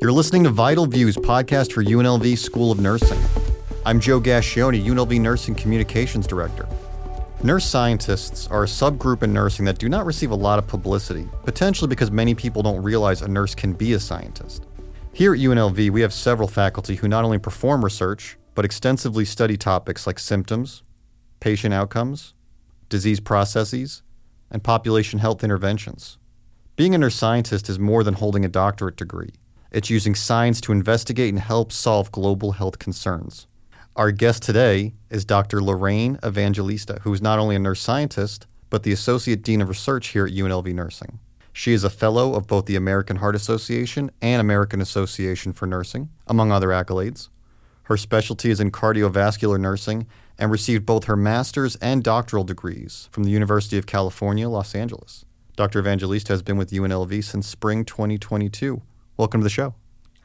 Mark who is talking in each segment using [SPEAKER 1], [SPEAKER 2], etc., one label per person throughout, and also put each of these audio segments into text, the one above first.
[SPEAKER 1] You're listening to Vital Views, podcast for UNLV School of Nursing. I'm Joe Gascione, UNLV Nursing Communications Director. Nurse scientists are a subgroup in nursing that do not receive a lot of publicity, potentially because many people don't realize a nurse can be a scientist. Here at UNLV, we have several faculty who not only perform research, but extensively study topics like symptoms, patient outcomes, disease processes, and population health interventions. Being a nurse scientist is more than holding a doctorate degree. It's using science to investigate and help solve global health concerns. Our guest today is Dr. Lorraine Evangelista, who is not only a nurse scientist, but the Associate Dean of Research here at UNLV Nursing. She is a fellow of both the American Heart Association and American Association for Nursing, among other accolades. Her specialty is in cardiovascular nursing and received both her master's and doctoral degrees from the University of California, Los Angeles. Dr. Evangelista has been with UNLV since spring 2022. Welcome to the show.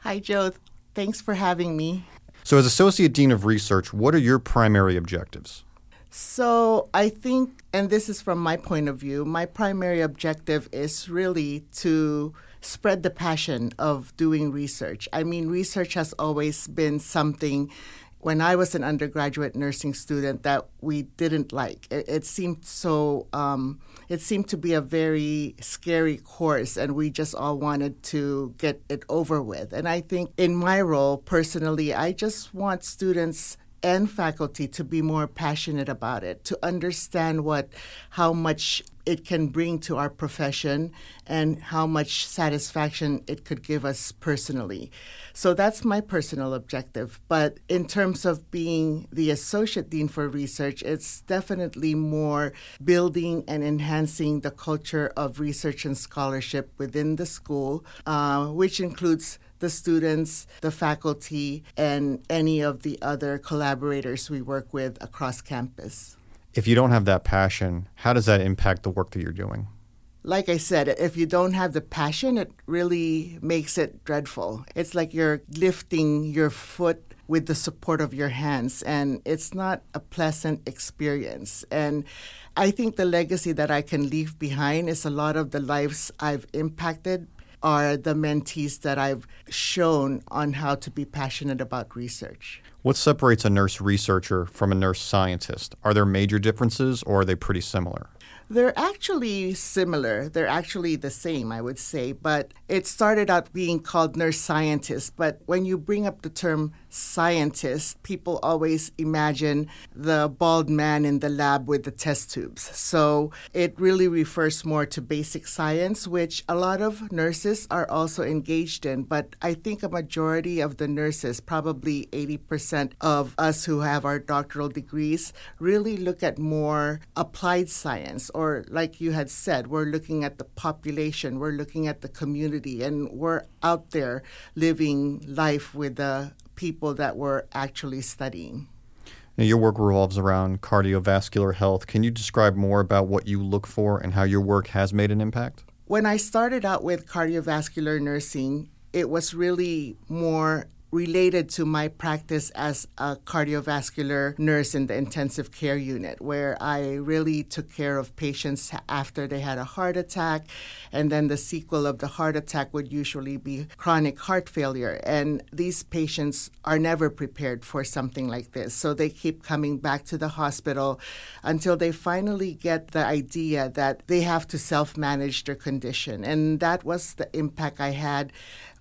[SPEAKER 2] Hi, Joe. Thanks for having me.
[SPEAKER 1] So, as Associate Dean of Research, what are your primary objectives?
[SPEAKER 2] So, I think, and this is from my point of view, my primary objective is really to spread the passion of doing research. I mean, research has always been something when I was an undergraduate nursing student that we didn't like. It, it seemed so, um, it seemed to be a very scary course, and we just all wanted to get it over with. And I think in my role personally, I just want students and faculty to be more passionate about it, to understand what, how much it can bring to our profession and how much satisfaction it could give us personally. So that's my personal objective. But in terms of being the associate dean for research, it's definitely more building and enhancing the culture of research and scholarship within the school, uh, which includes the students, the faculty, and any of the other collaborators we work with across campus.
[SPEAKER 1] If you don't have that passion, how does that impact the work that you're doing?
[SPEAKER 2] Like I said, if you don't have the passion, it really makes it dreadful. It's like you're lifting your foot with the support of your hands, and it's not a pleasant experience. And I think the legacy that I can leave behind is a lot of the lives I've impacted are the mentees that I've shown on how to be passionate about research.
[SPEAKER 1] What separates a nurse researcher from a nurse scientist? Are there major differences or are they pretty similar?
[SPEAKER 2] They're actually similar. They're actually the same, I would say, but it started out being called nurse scientist. But when you bring up the term scientist, people always imagine the bald man in the lab with the test tubes. So it really refers more to basic science, which a lot of nurses are also engaged in. But I think a majority of the nurses, probably 80% of us who have our doctoral degrees, really look at more applied science or like you had said, we're looking at the population, we're looking at the community, and we're out there living life with the people that we're actually studying.
[SPEAKER 1] Now, your work revolves around cardiovascular health. Can you describe more about what you look for and how your work has made an impact?
[SPEAKER 2] When I started out with cardiovascular nursing, it was really more related to my practice as a cardiovascular nurse in the intensive care unit, where I really took care of patients after they had a heart attack. And then the sequel of the heart attack would usually be chronic heart failure. And these patients are never prepared for something like this. So they keep coming back to the hospital until they finally get the idea that they have to self manage their condition. And that was the impact I had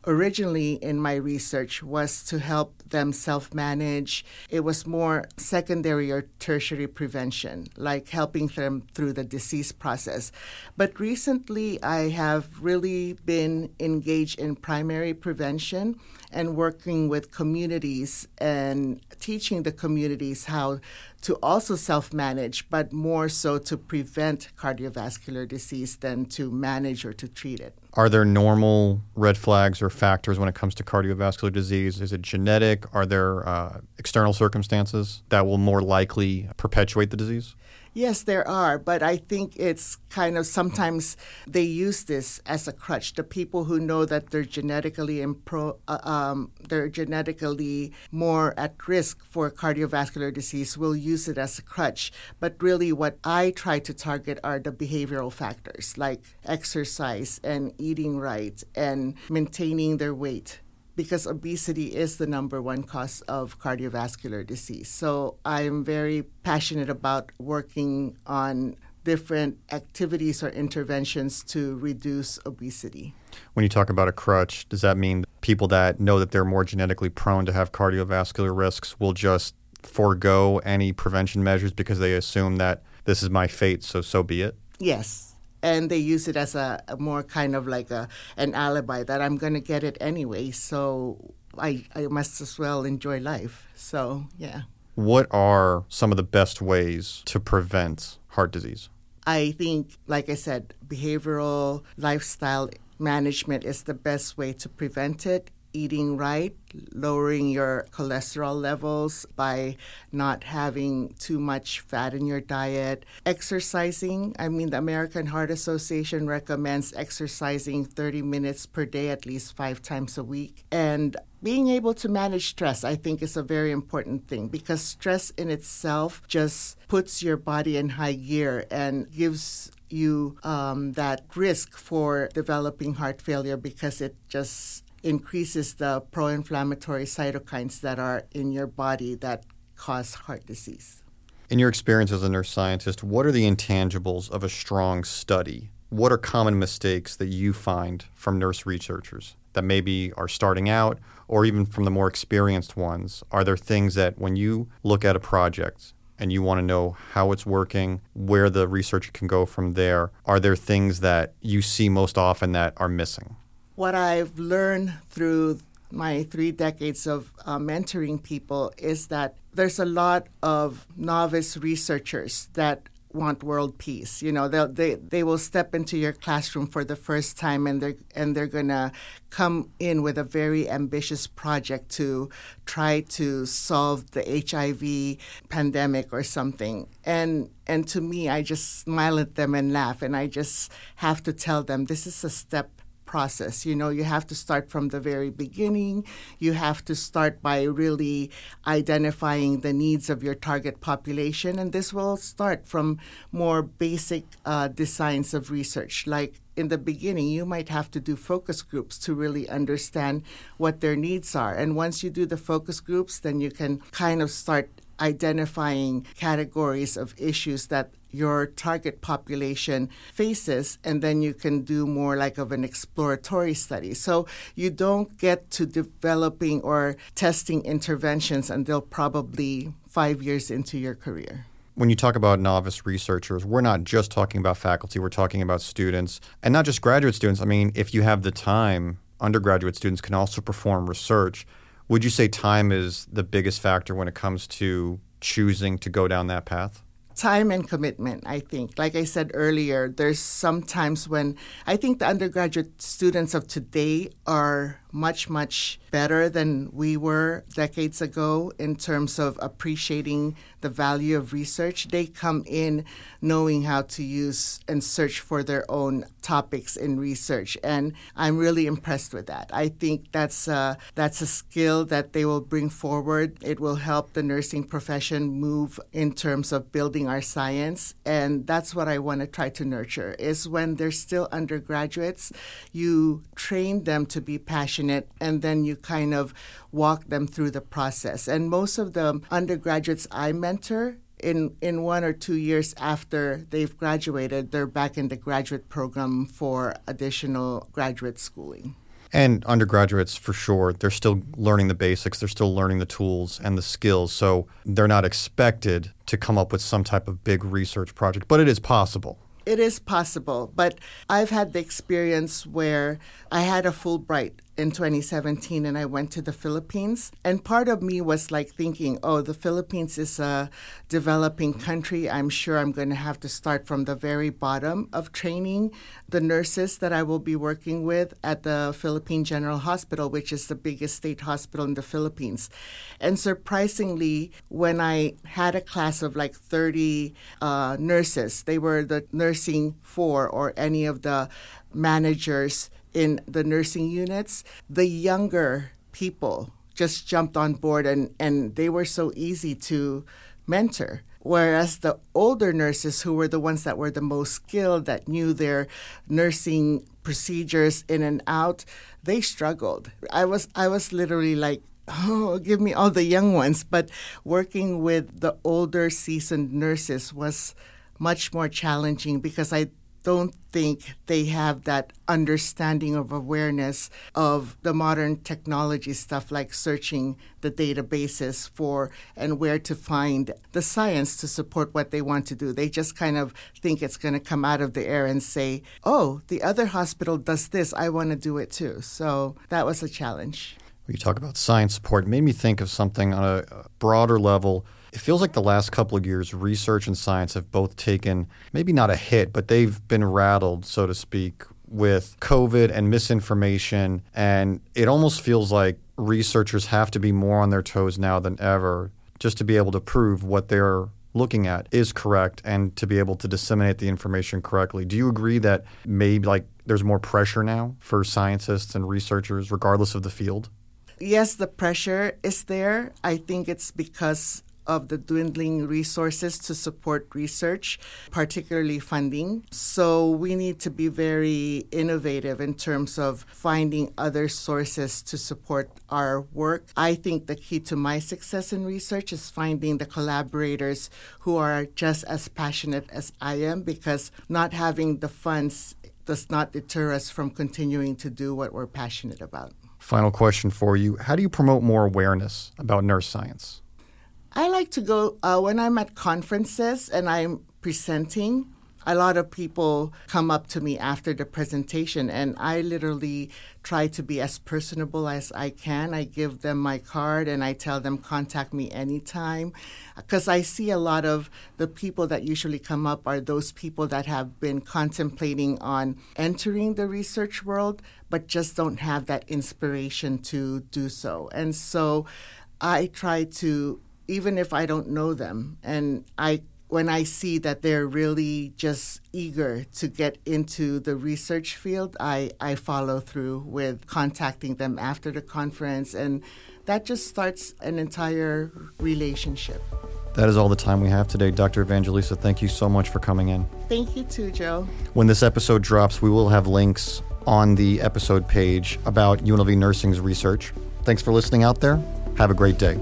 [SPEAKER 2] originally in my research was to help them self manage. It was more secondary or tertiary prevention, like helping them through the disease process. But recently, I have really been engaged in primary prevention and working with communities and teaching the communities how to also self manage, but more so to prevent cardiovascular disease than to manage or to treat it.
[SPEAKER 1] Are there normal red flags or factors when it comes to cardiovascular disease? Is it genetic? Are there uh, external circumstances that will more likely perpetuate the disease?
[SPEAKER 2] Yes, there are, but I think it's kind of sometimes they use this as a crutch. The people who know that they're genetically impro, uh, um, they're genetically more at risk for cardiovascular disease will use it as a crutch. But really, what I try to target are the behavioral factors like exercise and eating right and maintaining their weight because obesity is the number one cause of cardiovascular disease. So I'm very passionate about working on different activities or interventions to reduce obesity.
[SPEAKER 1] When you talk about a crutch, does that mean people that know that they're more genetically prone to have cardiovascular risks will just forego any prevention measures because they assume that this is my fate, so so be it?
[SPEAKER 2] Yes. And they use it as a, a more kind of like a an alibi that I'm going to get it anyway, so I, I must as well enjoy life. So, yeah.
[SPEAKER 1] What are some of the best ways to prevent heart disease?
[SPEAKER 2] I think, like I said, behavioral lifestyle management is the best way to prevent it. Eating right, lowering your cholesterol levels by not having too much fat in your diet, exercising. I mean, the American Heart Association recommends exercising 30 minutes per day, at least five times a week. And being able to manage stress, I think, is a very important thing because stress in itself just puts your body in high gear and gives you um, that risk for developing heart failure because it just increases the pro inflammatory cytokines that are in your body that cause heart disease.
[SPEAKER 1] In your experience as a nurse scientist, what are the intangibles of a strong study? What are common mistakes that you find from nurse researchers that maybe are starting out or even from the more experienced ones? Are there things that when you look at a project and you want to know how it's working, where the research can go from there, are there things that you see most often that are missing?
[SPEAKER 2] What I've learned through my three decades of uh, mentoring people is that there's a lot of novice researchers that want world peace. You know, they they they will step into your classroom for the first time, and they're and they're gonna come in with a very ambitious project to try to solve the HIV pandemic or something. And and to me, I just smile at them and laugh, and I just have to tell them this is a step process. You know, you have to start from the very beginning. You have to start by really identifying the needs of your target population. And this will start from more basic uh, designs of research. Like in the beginning, you might have to do focus groups to really understand what their needs are. And once you do the focus groups, then you can kind of start identifying categories of issues that your target population faces, and then you can do more like of an exploratory study. So you don't get to developing or testing interventions until probably five years into your career.
[SPEAKER 1] When you talk about novice researchers, we're not just talking about faculty, we're talking about students, and not just graduate students. I mean, if you have the time, undergraduate students can also perform research. Would you say time is the biggest factor when it comes to choosing to go down that path?
[SPEAKER 2] Time and commitment, I think. Like I said earlier, there's sometimes when I think the undergraduate students of today are much, much better than we were decades ago in terms of appreciating the value of research. They come in knowing how to use and search for their own topics in research, and I'm really impressed with that. I think that's a, that's a skill that they will bring forward. It will help the nursing profession move in terms of building our science, and that's what I want to try to nurture. Is when they're still undergraduates, you train them to be passionate passionate, and then you kind of walk them through the process. And most of the undergraduates I mentor, in, in one or two years after they've graduated, they're back in the graduate program for additional graduate schooling.
[SPEAKER 1] And undergraduates, for sure, they're still learning the basics, they're still learning the tools and the skills. So they're not expected to come up with some type of big research project, but it is possible.
[SPEAKER 2] It is possible, but I've had the experience where I had a Fulbright in 2017 and I went to the Philippines. And part of me was like thinking, oh, the Philippines is a developing country. I'm sure I'm going to have to start from the very bottom of training the nurses that I will be working with at the Philippine General Hospital, which is the biggest state hospital in the Philippines. And surprisingly, when I had a class of like 30 uh, nurses, they were the nursing four or any of the managers in the nursing units, the younger people just jumped on board and, and they were so easy to mentor. Whereas the older nurses, who were the ones that were the most skilled, that knew their nursing procedures in and out, they struggled. I was I was literally like oh, give me all the young ones. But working with the older, seasoned nurses was much more challenging because I don't think they have that understanding of awareness of the modern technology stuff like searching the databases for and where to find the science to support what they want to do. They just kind of think it's going to come out of the air and say, oh, the other hospital does this, I want to do it too. So that was a challenge.
[SPEAKER 1] When you talk about science support, it made me think of something on a broader level. It feels like the last couple of years, research and science have both taken maybe not a hit, but they've been rattled, so to speak, with COVID and misinformation. And it almost feels like researchers have to be more on their toes now than ever just to be able to prove what they're looking at is correct and to be able to disseminate the information correctly. Do you agree that maybe like there's more pressure now for scientists and researchers regardless of the field?
[SPEAKER 2] yes, the pressure is there. I think it's because of the dwindling resources to support research, particularly funding. So we need to be very innovative in terms of finding other sources to support our work. I think the key to my success in research is finding the collaborators who are just as passionate as I am because not having the funds does not deter us from continuing to do what we're passionate about.
[SPEAKER 1] Final question for you How do you promote more awareness about nurse science?
[SPEAKER 2] I like to go uh, when I'm at conferences and I'm presenting a lot of people come up to me after the presentation and I literally try to be as personable as I can. I give them my card and I tell them contact me anytime because I see a lot of the people that usually come up are those people that have been contemplating on entering the research world but just don't have that inspiration to do so. And so I try to even if I don't know them and I when I see that they're really just eager to get into the research field, I, I follow through with contacting them after the conference, and that just starts an entire relationship.
[SPEAKER 1] That is all the time we have today. Dr. Evangelista, thank you so much for coming in.
[SPEAKER 2] Thank you too, Joe.
[SPEAKER 1] When this episode drops, we will have links on the episode page about UNLV Nursing's research. Thanks for listening out there. Have a great day.